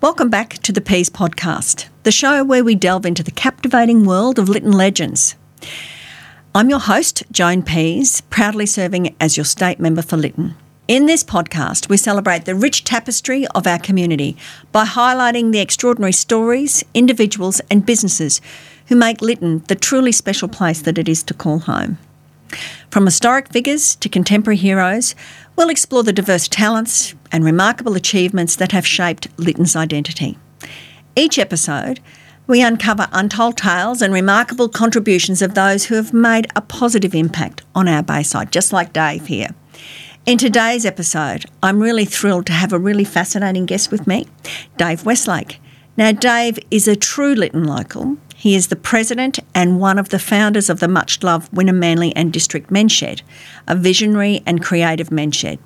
Welcome back to the Pease Podcast, the show where we delve into the captivating world of Lytton legends. I'm your host, Joan Pease, proudly serving as your state member for Lytton. In this podcast, we celebrate the rich tapestry of our community by highlighting the extraordinary stories, individuals, and businesses who make Lytton the truly special place that it is to call home. From historic figures to contemporary heroes, we'll explore the diverse talents and remarkable achievements that have shaped Lytton's identity. Each episode, we uncover untold tales and remarkable contributions of those who have made a positive impact on our Bayside, just like Dave here. In today's episode, I'm really thrilled to have a really fascinating guest with me, Dave Westlake. Now, Dave is a true Lytton local he is the president and one of the founders of the much loved Wynnum Manly and District Men's Shed, a visionary and creative men's shed.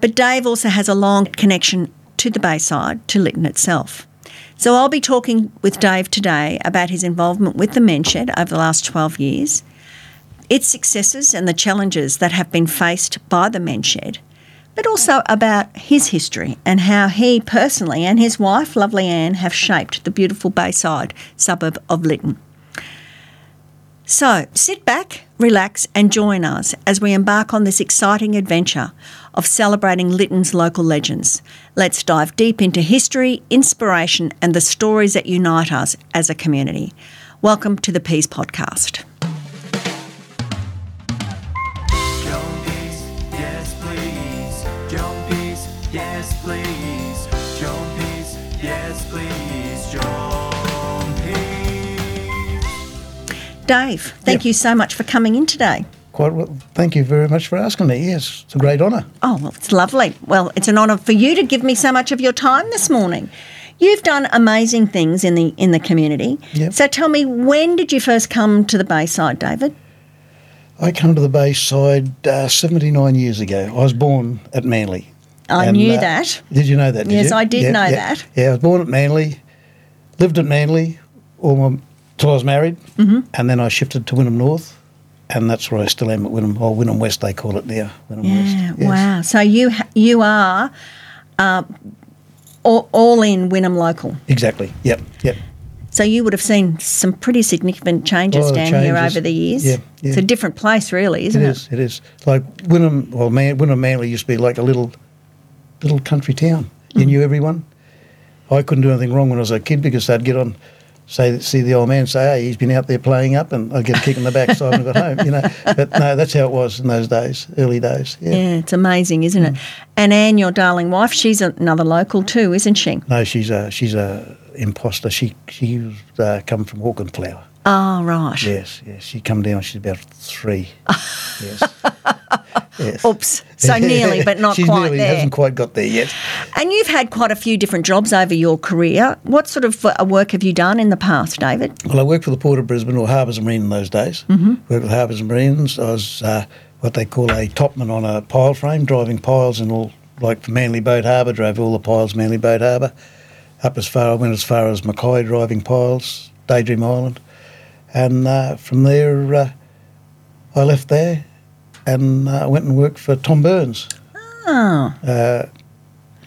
But Dave also has a long connection to the Bayside, to Lytton itself. So I'll be talking with Dave today about his involvement with the men's shed over the last 12 years, its successes and the challenges that have been faced by the men's shed, but also about his history and how he personally and his wife, lovely Anne, have shaped the beautiful Bayside suburb of Lytton. So sit back, relax, and join us as we embark on this exciting adventure of celebrating Lytton's local legends. Let's dive deep into history, inspiration, and the stories that unite us as a community. Welcome to the Pease Podcast. Dave, thank yep. you so much for coming in today. Quite well. Thank you very much for asking me. Yes, it's a great honour. Oh, well, it's lovely. Well, it's an honour for you to give me so much of your time this morning. You've done amazing things in the in the community. Yep. So tell me, when did you first come to the Bayside, David? I came to the Bayside uh, 79 years ago. I was born at Manly. I knew uh, that. Did you know that? Did yes, you? I did know that. Yeah, I was born at Manly, lived at Manly all my till I was married, mm-hmm. and then I shifted to Wynnum North, and that's where I still am at Wynnum, or Wynnum West they call it now. Wynnum yeah, West. Yes. wow. So you you are uh, all, all in Wynnum local. Exactly. Yep. Yep. So you would have seen some pretty significant changes down changes. here over the years. Yeah, yeah, It's a different place, really, isn't it? It is. It is. Like Wynnum, well, Man, Wynnum Manly used to be like a little, little country town. You mm. knew everyone. I couldn't do anything wrong when I was a kid because they'd get on say see the old man say, "Hey, he's been out there playing up," and I'd get a kick in the backside when I haven't got home. You know, but no, that's how it was in those days, early days. Yeah, yeah it's amazing, isn't mm. it? And Anne, your darling wife, she's another local too, isn't she? No, she's a she's a imposter. She she's uh, come from Hawken Flower. Oh right. Yes, yes. She come down. She's about three. yes. Yes. Oops. So nearly, but not She's quite nearly, there. hasn't quite got there yet. And you've had quite a few different jobs over your career. What sort of uh, work have you done in the past, David? Well, I worked for the Port of Brisbane or Harbours and Marine in those days. Mm-hmm. Worked with Harbours and Marines. I was uh, what they call a topman on a pile frame, driving piles and all, like Manly Boat Harbour, drove all the piles Manly Boat Harbour. Up as far, I went as far as Mackay driving piles, Daydream Island. And uh, from there, uh, I left there and I uh, went and worked for Tom Burns. Oh. Uh,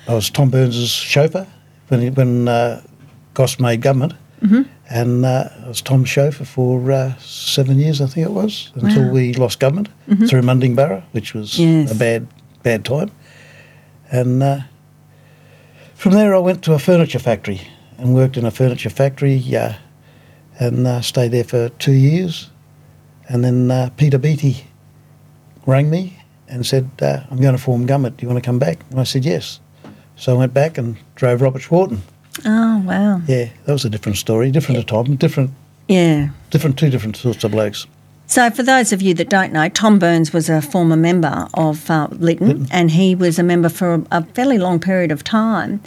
I was Tom Burns's chauffeur when he, when uh, Goss made government, mm-hmm. and uh, I was Tom's chauffeur for uh, seven years, I think it was, until wow. we lost government mm-hmm. through Mundingburra, which was yes. a bad bad time. And uh, from there, I went to a furniture factory and worked in a furniture factory, and stayed there for two years. And then Peter Beattie rang me and said, uh, I'm going to form government. Do you want to come back? And I said, yes. So I went back and drove Robert Schwarten. Oh, wow. Yeah, that was a different story, different yeah. time, different. Yeah. Different, two different sorts of blokes. So, for those of you that don't know, Tom Burns was a former member of uh, Lytton, Lytton, and he was a member for a, a fairly long period of time.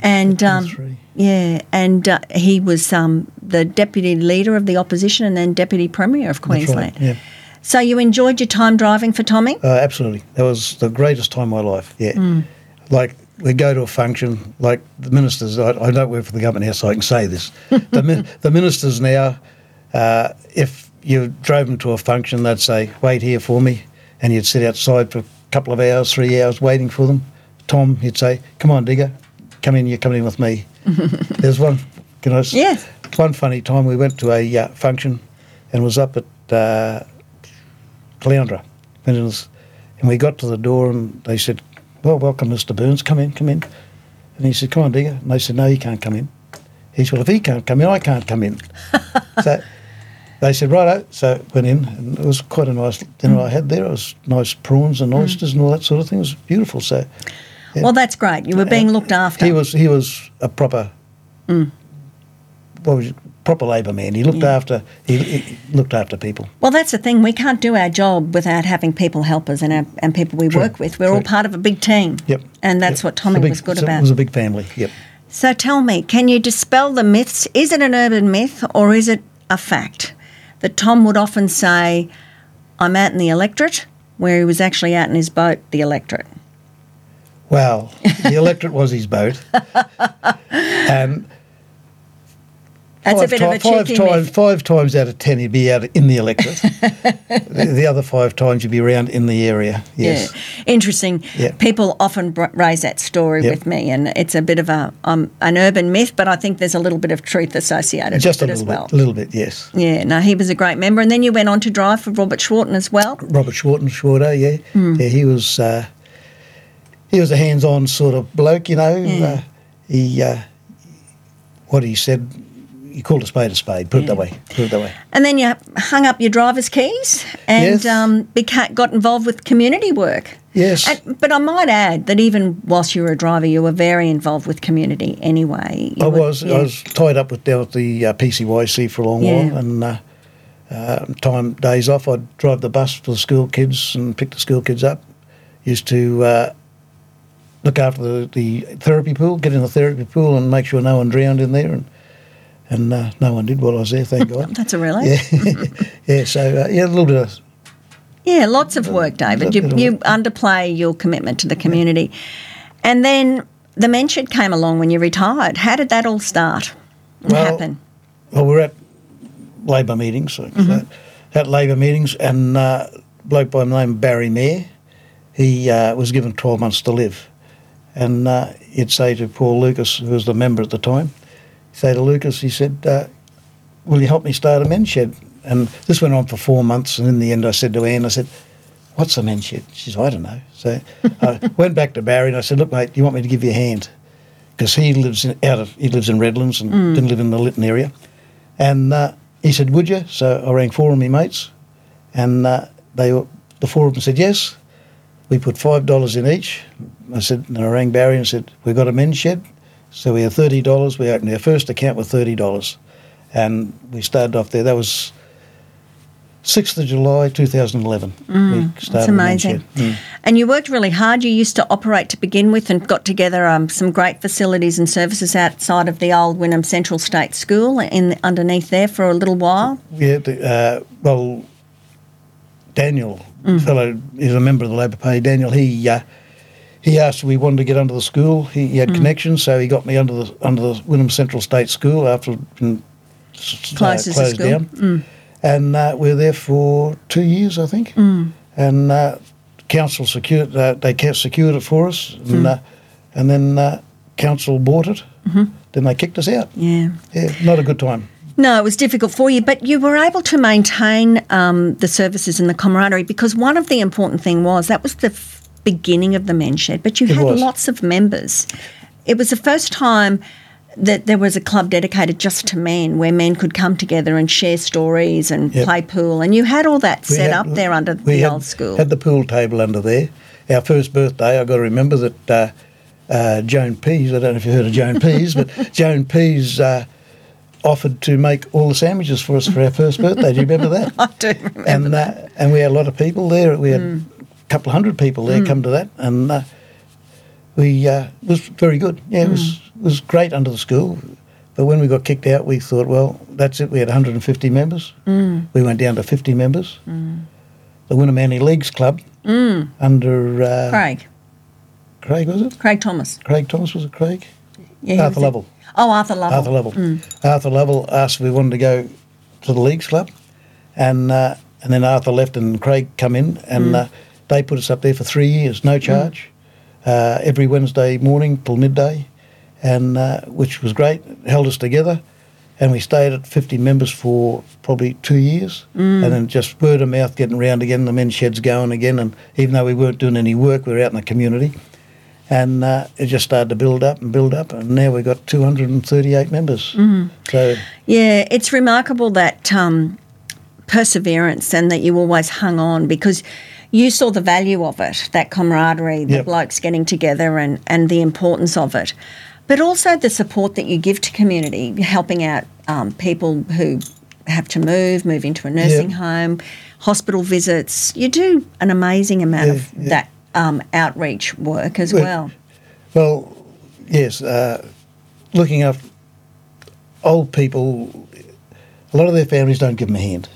And um, yeah, and uh, he was um, the deputy leader of the opposition and then deputy premier of Queensland. Right, yeah. So you enjoyed your time driving for Tommy? Uh, absolutely. That was the greatest time of my life. Yeah. Mm. Like we go to a function, like the ministers. I, I, don't work for the government now, so I can say this. the, the ministers now, uh, if you drove them to a function, they'd say, "Wait here for me," and you'd sit outside for a couple of hours, three hours, waiting for them. Tom, he'd say, "Come on, digger, come in, you're coming in with me. There's one, can I? Yes. One funny time we went to a uh, function, and was up at uh, Caloundra, and, was, and we got to the door, and they said, "Well, welcome, Mr. Burns. Come in, come in." And he said, "Come on, Digger." And they said, "No, you can't come in." He said, "Well, if he can't come in, I can't come in." so they said, "Righto." So went in, and it was quite a nice dinner I had there. It was nice prawns and hmm. oysters and all that sort of thing. It was beautiful. So Yeah. Well, that's great. You were being looked after. he was he was a proper hmm. what was it, proper labour man. He looked after he, he looked after people. Well, that's the thing. We can't do our job without having people help us and, our, and people we True, work with. We're all part of a big team. Yep. And that's Yep. what Tommy big- was good about. It was a big family. Yep. So tell me, can you dispel the myths? Is it an urban myth or is it a fact that Tom would often say, I'm out in the electorate, where he was actually out in his boat, the electorate? Well, the electorate was his boat, and That's a five bit ti- of a five times five times out of ten he'd be out in the electorate. the, the other five times you'd be around in the area. Yes. Yeah, interesting. Yeah. People often raise that story Yep. with me, and it's a bit of a um, an urban myth, but I think there's a little bit of truth associated Just with it as well. bit. A little bit. Yes. Yeah, no, he was a great member, and then you went on to drive for Robert Schwarten as well. Robert Schwarten, Schwarter, yeah, Hmm. yeah, he was uh, he was a hands-on sort of bloke, you know. Yeah. Uh, he uh, what he said, he called a spade a spade. Put it that way. Put it that way. And then you hung up your driver's keys and Yes. um, beca- got involved with community work. Yes. And, but I might add that even whilst you were a driver, you were very involved with community anyway. You I were- was. yeah. I was tied up with down at the uh, PCYC for a long Yeah. while, and uh, uh, time days off, I'd drive the bus for the school kids and pick the school kids up. Used to uh, look after the, the therapy pool, get in the therapy pool, and make sure no one drowned in there, and and uh, no one did while I was there, thank God. That's a relief. yeah, yeah. So uh, yeah, a little bit of Yeah, lots of work, David. You, you work. underplay your commitment to the community. And then the mention came along when you retired. How did that all start? What Well, happened? Well, we're at Labor meetings, like Mm-hmm. that, at Labor meetings, and uh, bloke by the name of Barry Mayer, he uh, was given 12 months to live. And uh, he'd say to Paul Lucas, who was the member at the time, say to Lucas, he said, uh, Will you help me start a men's shed? And this went on for four months, and in the end, I said to Anne, I said, What's a men's shed? She said, I don't know. So I went back to Barry and I said, Look, mate, do you want me to give you a hand? Because he lives in, out of he lives in Redlands and didn't live in the Lytton area. And uh, he said, "Would you?" So I rang four of my mates, and uh, they were, the four of them said yes. We put five dollars in each. I said, and I rang Barry and said, "We've got a men's shed." So we had thirty dollars. We opened our first account with thirty dollars, and we started off there. That was sixth of July, two thousand eleven. Mm, That's amazing. Mm. And you worked really hard. You used to operate to begin with and got together um, some great facilities and services outside of the old Wynnum Central State School in underneath there for a little while. Yeah, the, uh, well, Daniel, Mm. fellow, is a member of the Labor Party. Daniel, he uh, he asked if we wanted to get under the school. He, he had Mm. connections, so he got me under the under the Wynnum Central State School after it been s- Closed school. Mm. down. And uh, we were there for two years, I think. Mm. And uh, council secured uh, they secured it for us, Mm. and uh, and then uh, council bought it. Mm-hmm. Then they kicked us out. Yeah. Yeah, not a good time. No, it was difficult for you, but you were able to maintain um, the services and the camaraderie because one of the important thing was that was the f- beginning of the men's shed, but you It had was. lots of members. It was the first time that there was a club dedicated just to men, where men could come together and share stories and Yep. play pool, and you had all that We set had- up there under the had, old school. Had the pool table under there. Our first birthday, I've got to remember that uh, uh, Joan Pease, I don't know if you heard of Joan Pease, but Joan Pease uh, offered to make all the sandwiches for us for our first birthday. Do you remember that? I do remember. and uh, and we had a lot of people there. We had Mm. A couple of hundred people there come to that, and uh, we uh, was very good. Yeah, it Mm. was it was great under the school. But when we got kicked out, we thought, well, that's it. We had 150 members. Mm. We went down to 50 members. The Wynnum Manly Leagues Club under uh, Craig, Craig was it? Craig Thomas. Craig Thomas was it? Craig? Yeah, Arthur. Lovell. Oh, Arthur Lovell. Arthur Lovell. Arthur Lovell asked if we wanted to go to the leagues club, and uh, and then Arthur left and Craig come in, and uh, they put us up there for three years, no charge, uh, every Wednesday morning till midday, and uh, which was great. Held us together, and we stayed at 50 members for probably two years, and then just word of mouth getting round again. The men's sheds going again, and even though we weren't doing any work, we were out in the community, and uh, it just started to build up and build up, and now we've got 238 members. So Yeah, it's remarkable that um, perseverance and that you always hung on because you saw the value of it, that camaraderie, the Yep. blokes getting together and, and the importance of it. But also the support that you give to community, helping out um, people who have to move, move into a nursing home, hospital visits. You do an amazing amount Yeah, of yeah. that um, outreach work as Well, well. Well, yes, uh, looking after old people, a lot of their families don't give them a hand.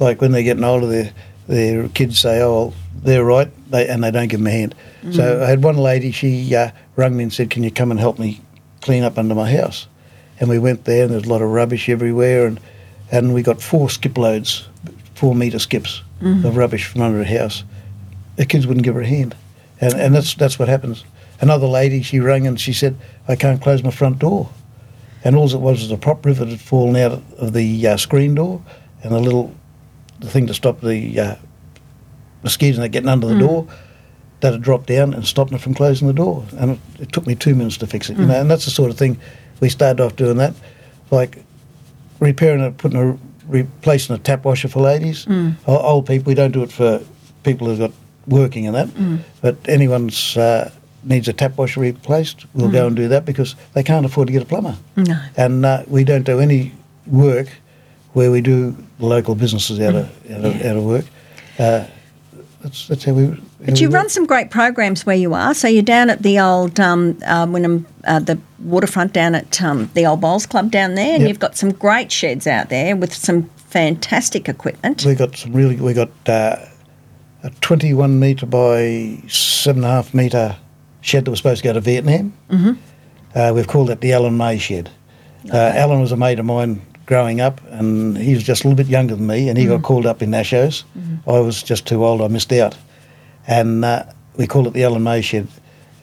Like when they're getting older, their their kids say, "Oh, they're right," they, and they don't give them a hand. So I had one lady. She uh, rang me and said, "Can you come and help me clean up under my house?" And we went there, and there's a lot of rubbish everywhere, and and we got four skip loads, four metre skips of rubbish from under her house. The kids wouldn't give her a hand, and and that's that's what happens. Another lady, she rang and she said, "I can't close my front door," and all it was was a prop rivet had fallen out of the uh, screen door, and the little the thing to stop the uh, mosquitoes that getting under the door that had dropped down and stopping it from closing the door. And it, it took me two minutes to fix it, you know. And that's the sort of thing we started off doing that, like repairing it, putting a replacing a tap washer for ladies, O- old people. We don't do it for people who've got working and that, but anyone's. Uh, Needs a tap washer replaced, we'll go and do that because they can't afford to get a plumber. No. And uh, we don't do any work where we do local businesses out of, out of, out of work. Uh, that's, that's how we. how But we you work. run some great programs where you are. So you're down at the old um, uh, Wynnum, uh, the waterfront down at um, the old Bowls Club down there, and Yep. you've got some great sheds out there with some fantastic equipment. We got some really. We got uh, a 21 metre by seven and a half metre shed that was supposed to go to Vietnam. Mm-hmm. Uh, we've called it the Alan May shed. Uh, Alan was a mate of mine growing up, and he was just a little bit younger than me, and he got called up in Nashos. I was just too old. I missed out, and uh, we called it the Alan May shed.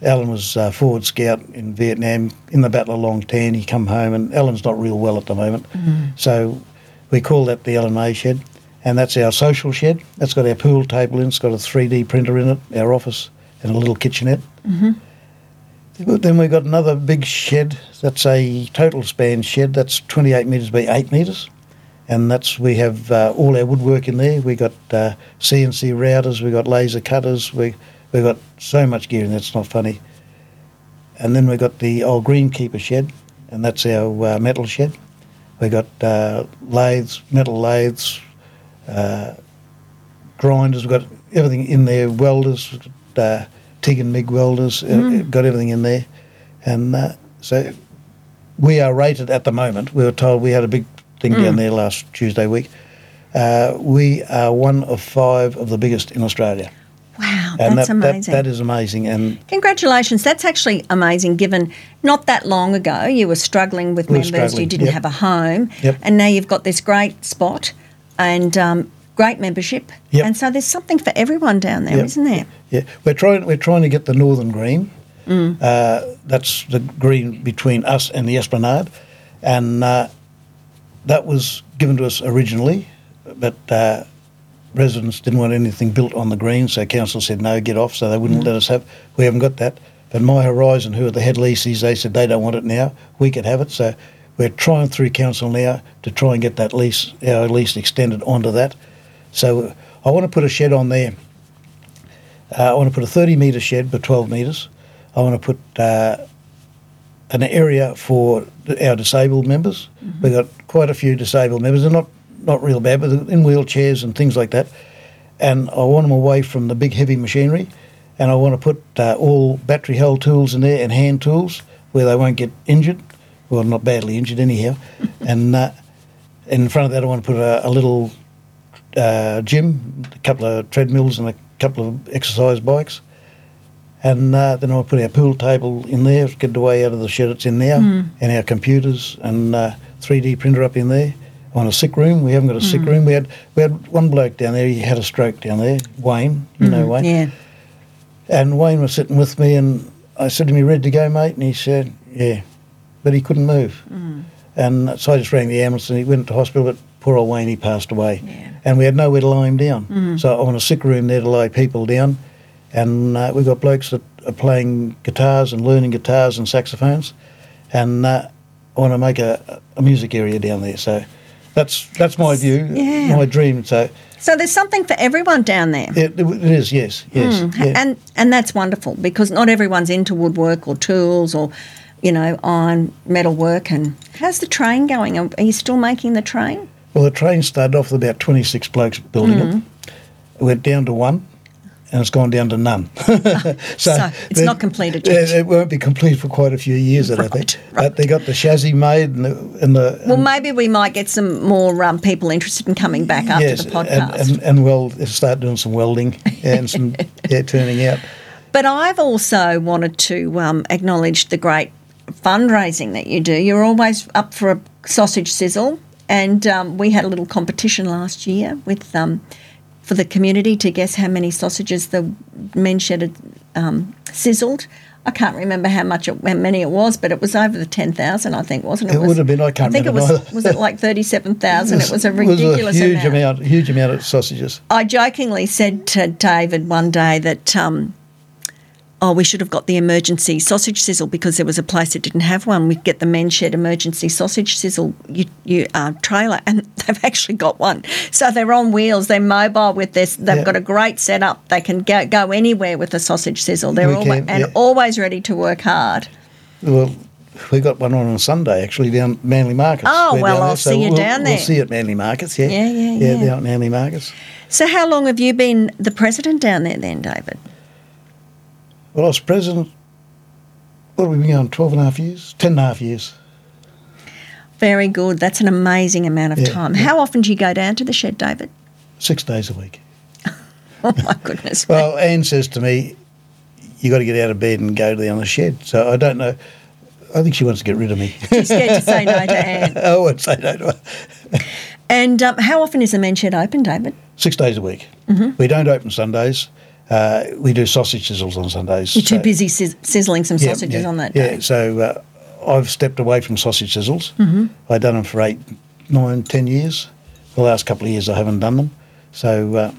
Alan was uh, forward scout in Vietnam in the Battle of Long Tan. He come home, and Alan's not real well at the moment, so we call that the Alan May shed, and that's our social shed. That's got our pool table in. It's got a 3D printer in it, our office, and a little kitchenette. Mm-hmm. Then we've got another big shed. That's a total span shed. That's 28 metres by 8 metres. And that's we have uh, all our woodwork in there. We've got uh, CNC routers. we've got laser cutters. We we've got so much gear there. It's not funny. And then we've got the old greenkeeper shed, and that's our uh, metal shed. We've got uh, lathes, metal lathes, uh, grinders. We've got everything in there. Welders, TIG and MIG welders. uh, got everything in there. And uh, so we are rated at the moment. We were told we had a big thing down there last Tuesday week. Uh, we are one of five of the biggest in Australia. Wow, And that's that, that, amazing. that is amazing. And Congratulations. That's actually amazing given not that long ago you were struggling with We members, you didn't yep. have a home, Yep. and now you've got this great spot and um, great membership. Yep. And so there's something for everyone down there, Yep. not there? Yeah, we're trying. We're trying to get the northern green. Uh, that's the green between us and the Esplanade, and uh, that was given to us originally, but uh, residents didn't want anything built on the green, so council said no, get off. So they wouldn't let us have. We haven't got that. But My Horizon, who are the head leases, they said they don't want it now. We could have it. So we're trying through council now to try and get that lease, our lease extended onto that. So I want to put a shed on there. Uh, I want to put a 30 metre shed for 12 metres. I want to put uh, an area for our disabled members. We've got quite a few disabled members. They're not, not real bad, but they're in wheelchairs and things like that. And I want them away from the big heavy machinery. And I want to put uh, all battery held tools in there and hand tools where they won't get injured. Well, not badly injured anyhow. and uh, in front of that, I want to put a, a little uh, gym, a couple of treadmills, and a couple of exercise bikes. And uh, then I'll put our pool table in there, get away out of the shed it's in now, and our computers and uh, 3D printer up in there. I want a sick room. We haven't got a sick room. We had we had one bloke down there. He had a stroke down there. Wayne, you know Wayne. Yeah. And Wayne was sitting with me, and I said to him, "You ready to go, mate?" And he said, Yeah, but he couldn't move. Mm. And so I just rang the ambulance and he went to hospital, but poor old Wayne, he passed away. Yeah. And we had nowhere to lie him down. Mm. So on a sick room there to lay people down. And uh, we've got blokes that are playing guitars and learning guitars and saxophones. And uh, I want to make a, a music area down there. So that's that's my view, Yeah. my dream. So So there's something for everyone down there. it, it is, yes, yes. yeah. And and that's wonderful because not everyone's into woodwork or tools or, you know, iron metal work. And how's the train going? Are you still making the train? Well, the train started off with about 26 blokes building Mm-hmm. it. It went down to one, and it's gone down to none. so, So it's not completed It, yet. it won't be complete for quite a few years, I Right, think. right. But they got the chassis made and the. And the Well, maybe we might get some more um, people interested in coming back after yes, the podcast. And, and, and we'll start doing some welding and some yeah, turning out. But I've also wanted to um, acknowledge the great fundraising that you do. You're always up for a sausage sizzle, and um, we had a little competition last year with um, for the community to guess how many sausages the men shed had um, sizzled. I can't remember how much it, how many it was, but it was over the ten thousand, I think, wasn't it? It would have been, I can't I think it was. either. Was it like thirty-seven thousand? It was a ridiculous it was a huge amount. amount. Huge amount of sausages. I jokingly said to David one day that, um, oh, we should have got the emergency sausage sizzle because there was a place that didn't have one. We'd get the men's shed emergency sausage sizzle you, you, uh, trailer, and they've actually got one. So they're on wheels, they're mobile with this, they've Yeah. got a great setup. They can go, go anywhere with a sausage sizzle. They're always, can, and always ready to work hard. Well, we got one on on Sunday actually down at Manly Markets. Oh, We're well, I'll so see you we'll, down there. We'll see you at Manly Markets. Yeah, Yeah, yeah, yeah. yeah. down at Manly Markets. So how long have you been the president down there then, David? Well, I was president. What have we been going? 12 and a half years, 10 and a half years. Very good. That's an amazing amount of Yeah, time. yeah. How often do you go down to the shed, David? Six days a week. Oh my goodness. Well, Anne says to me, "You got to get out of bed and go to the other shed." So I don't know. I think she wants to get rid of me. She's scared to say no to Anne. I won't say no to her. And um, how often is the men's shed open, David? Six days a week. Mm-hmm. We don't open Sundays. Uh, we do sausage sizzles on Sundays. You're too So- busy sizz- sizzling some sausages yeah, on that day. Yeah, so uh, I've stepped away from sausage sizzles. Mm-hmm. I've done them for eight, nine, ten years. The last couple of years I haven't done them. So uh,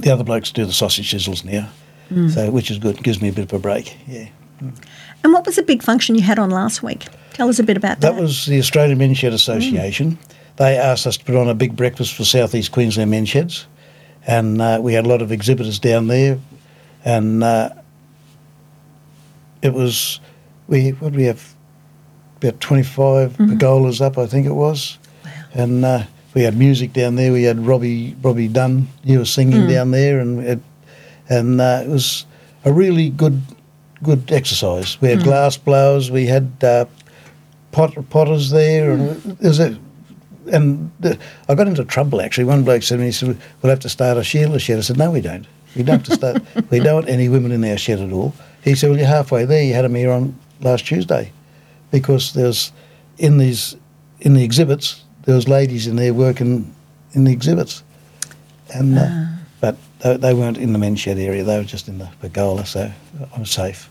the other blokes do the sausage sizzles now, Mm. so which is good. Gives me a bit of a break. Yeah. And what was the big function you had on last week? Tell us a bit about that. That was the Australian Men's Shed Association. They asked us to put on a big breakfast for Southeast Queensland men's sheds, and uh, we had a lot of exhibitors down there, and uh, it was we what we have? About twenty pergolas up, I think it was, and uh, we had music down there. We had Robbie Robbie Dunn, he was singing down there, and it, and uh, it was a really good good exercise. We had glass blowers, we had uh, pot, potters there, and there's a and the, I got into trouble actually. One bloke said to me, he said, "We'll have to start a Sheila shed." I said, "No, we don't. We don't have to start. we don't want any women in our shed at all." He said, "Well, you're halfway there. You had them here on last Tuesday, because there's in these in the exhibits there was ladies in there working in the exhibits, and uh, but they, they weren't in the men's shed area. They were just in the pergola, so I'm safe."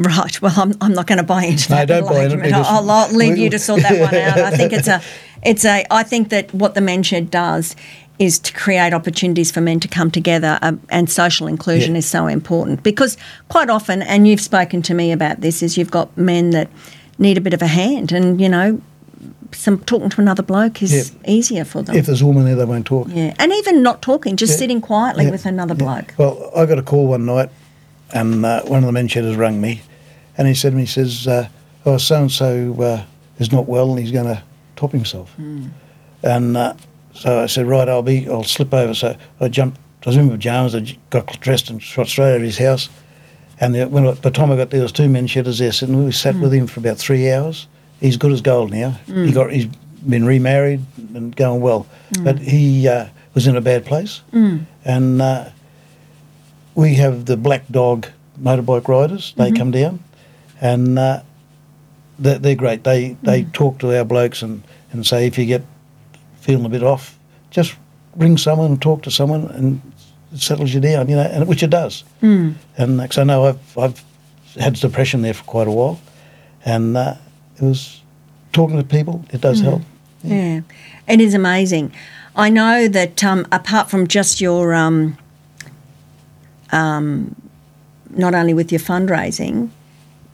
Right. Well, I'm, I'm not going to buy into that. No, don't buy into it I'll, I'll leave you to sort that one out. I think it's a, it's a. I think that what the men's shed does is to create opportunities for men to come together, um, and social inclusion Yeah. is so important because quite often, and you've spoken to me about this, is you've got men that need a bit of a hand, and you know, some talking to another bloke is easier for them. If there's a woman there, they won't talk. yeah, and even not talking, just sitting quietly with another bloke. Well, I got a call one night, and uh, one of the men shed has rang me, and he said to me, he says, uh, "Oh, so and so is not well, and he's going to top himself." And uh, so I said, "Right, I'll be, I'll slip over." So I jumped. I was in my pajamas. I got dressed and shot straight over his house. And the, when I, by the time I got there, there was two men shedders there sitting. We sat with him for about three hours. He's good as gold now. He got, he's been remarried and going well, but he uh, was in a bad place. And uh, we have the Black Dog motorbike riders. They come down, and uh, they're, they're great. They they talk to our blokes and, and say if you get feeling a bit off, just ring someone and talk to someone, and it settles you down. You know, and which it does. Mm. And because I know I've I've had depression there for quite a while, and uh, it was talking to people. It does help. Yeah, it is amazing. I know that um, apart from just your, um, um, not only with your fundraising,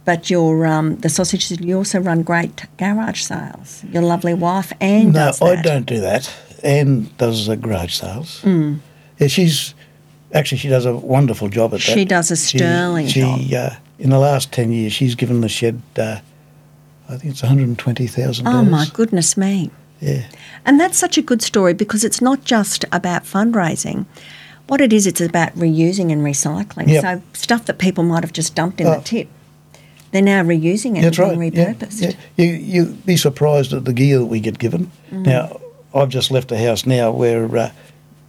but your um, the sausages, you also run great garage sales. Your lovely wife Anne No, I don't do that. Anne does the garage sales. Mm. Yeah, she's actually she does a wonderful job at that. She does a sterling she, job. Uh, in the last ten years, she's given the shed. Uh, I think it's $120,000. Oh my goodness me! Yeah, And that's such a good story because it's not just about fundraising. What it is, it's about reusing and recycling. Yep. So stuff that people might have just dumped in Oh. the tip, they're now reusing it that's and right. being Yeah, repurposed. yeah. You you'd be surprised at the gear that we get given. Mm. Now, I've just left a house now where uh,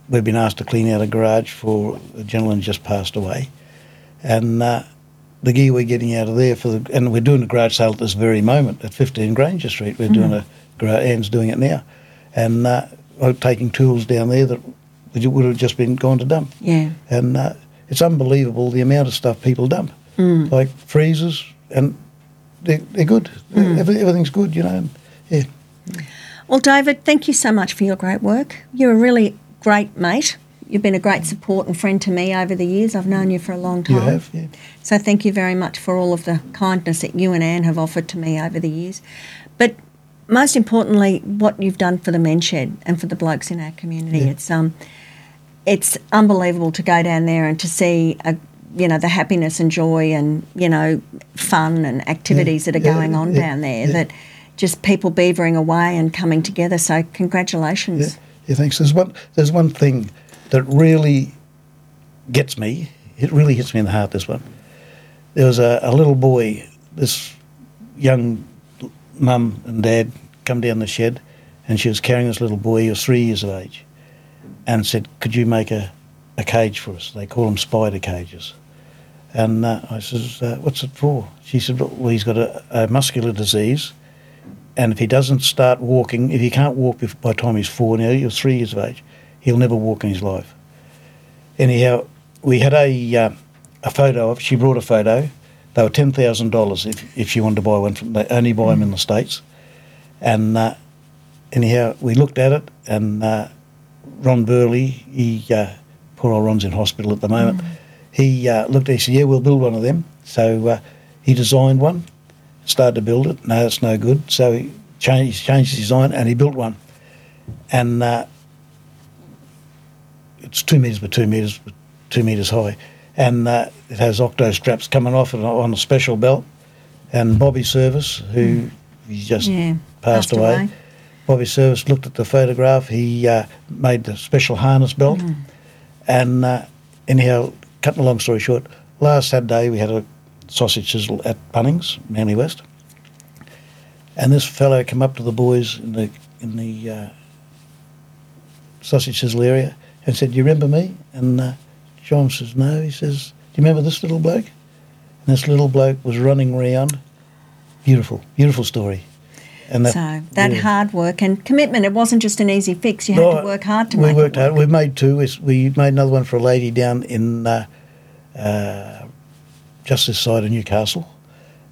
we've been asked to clean out a garage for a gentleman just passed away, and uh, the gear we're getting out of there for the and we're doing a garage sale at this very moment at 15 Granger Street. We're doing a garage. Anne's doing it now, and uh, I'm taking tools down there that would would have just been gone to dump. Yeah. and uh, it's unbelievable the amount of stuff people dump, Mm. like freezers, and they're, they're good. Mm. Every, everything's good, you know. Yeah, Well, David, thank you so much for your great work. You're a really great mate. You've been a great support and friend to me over the years. I've known you for a long time. you have. Yeah. So thank you very much for all of the kindness that you and Anne have offered to me over the years. But most importantly, what you've done for the men's shed and for the blokes in our community. Yeah. It's um, it's unbelievable to go down there and to see a, you know the happiness and joy and you know fun and activities that are Yeah, going on yeah, down there. yeah. That just people beavering away and coming together. So congratulations. Yeah, yeah, thanks. There's one. There's one thing that really gets me. It really hits me in the heart. This one. There was a, a little boy. This young mum and dad come down the shed, and she was carrying this little boy. He was three years of age, and said, "Could you make a, a cage for us?" They call them spider cages. And uh, I says, uh, "What's it for?" She said, "Well, he's got a, a muscular disease." and if he doesn't start walking, if he can't walk by the time he's four, now he was three years of age, he'll never walk in his life. Anyhow, we had a uh, a photo of. She brought a photo. They were ten thousand dollars if if she wanted to buy one. From, they only buy them in the states. And uh, anyhow, we looked at it, and uh, Ron Burley, he uh, poor old Ron's in hospital at the moment. He uh, looked at it. He said, "Yeah, we'll build one of them." So uh, he designed one started to build it. No, it's no good. So he changed, changed his design and he built one. And uh, it's two metres by two metres, two metres high. And uh, it has octo straps coming off it on a special belt. And Bobby Service, who he just Yeah, passed, passed away. away. Bobby Service looked at the photograph. He uh, made the special harness belt. And uh, anyhow, cutting a long story short, last Saturday we had a sausage sizzle at Bunnings, Manly West. And this fellow came up to the boys in the in the uh, sausage sizzle area and said, "Do you remember me?" And uh, John says, "No." He says, "Do you remember this little bloke?" And this little bloke was running round. Beautiful, beautiful story. And So that yeah. hard work and commitment. It wasn't just an easy fix. You had to work hard to work. we make worked it work. hard. We made two. We- made another one for a lady down in uh, uh, just this side of Newcastle,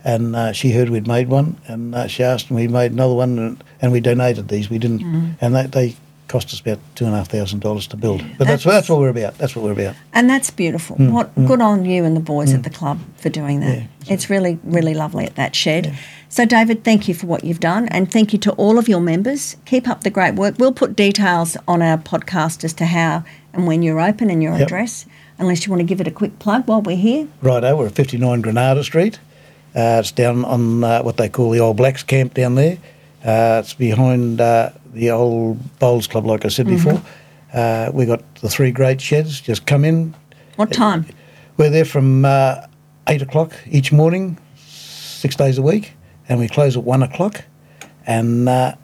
and uh, she heard we'd made one, and uh, she asked, and we made another one, and, and we donated these. We didn't, Mm. and they, they cost us about two and a half thousand dollars to build. But that's, That's- that's what we're about. That's what we're about. And that's beautiful. what good on you and the boys at the club for doing that. Mm. Yeah, it's really, really lovely at that shed. So, David, thank you for what you've done, and thank you to all of your members. Keep up the great work. We'll put details on our podcast as to how and when you're open and your Yep. address. Unless you want to give it a quick plug while we're here. Righto, we're at 59 Granada Street. Uh, it's down on uh, what they call the Old Blacks camp down there. Uh, it's behind uh, the old Bowls Club, like I said before. Uh, we got the three great sheds. Just come in. What time? We're there from uh, 8 o'clock each morning, six days a week, and we close at 1 o'clock. And uh,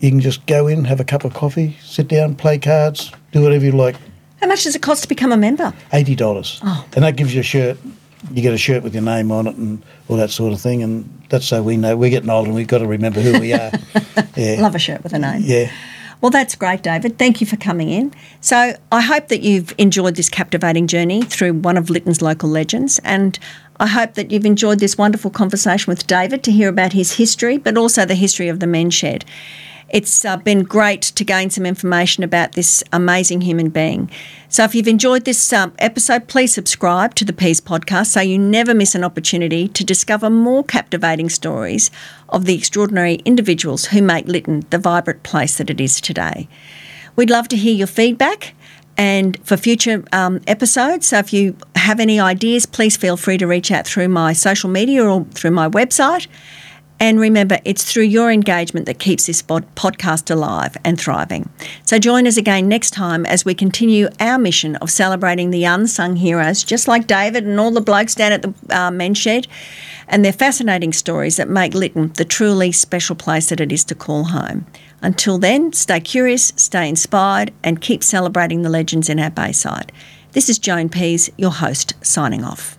you can just go in, have a cup of coffee, sit down, play cards, do whatever you like. How much does it cost to become a member? eighty dollars, Oh. and that gives you a shirt. You get a shirt with your name on it and all that sort of thing, and that's so we know we're getting old and we've got to remember who we are. yeah, Love a shirt with a name. yeah. Well, that's great, David. Thank you for coming in. So, I hope that you've enjoyed this captivating journey through one of Lytton's local legends. And I hope that you've enjoyed this wonderful conversation with David to hear about his history, but also the history of the men's shed. It's uh, been great to gain some information about this amazing human being. So, if you've enjoyed this um, episode, please subscribe to the Pease podcast so you never miss an opportunity to discover more captivating stories of the extraordinary individuals who make Lytton the vibrant place that it is today. We'd love to hear your feedback and for future um, episodes. So if you have any ideas, please feel free to reach out through my social media or through my website. And remember, it's through your engagement that keeps this podcast alive and thriving. So join us again next time as we continue our mission of celebrating the unsung heroes, just like David and all the blokes down at the uh, men's shed, and their fascinating stories that make Lytton the truly special place that it is to call home. Until then, stay curious, stay inspired, and keep celebrating the legends in our Bayside. This is Joan Pease, your host, signing off.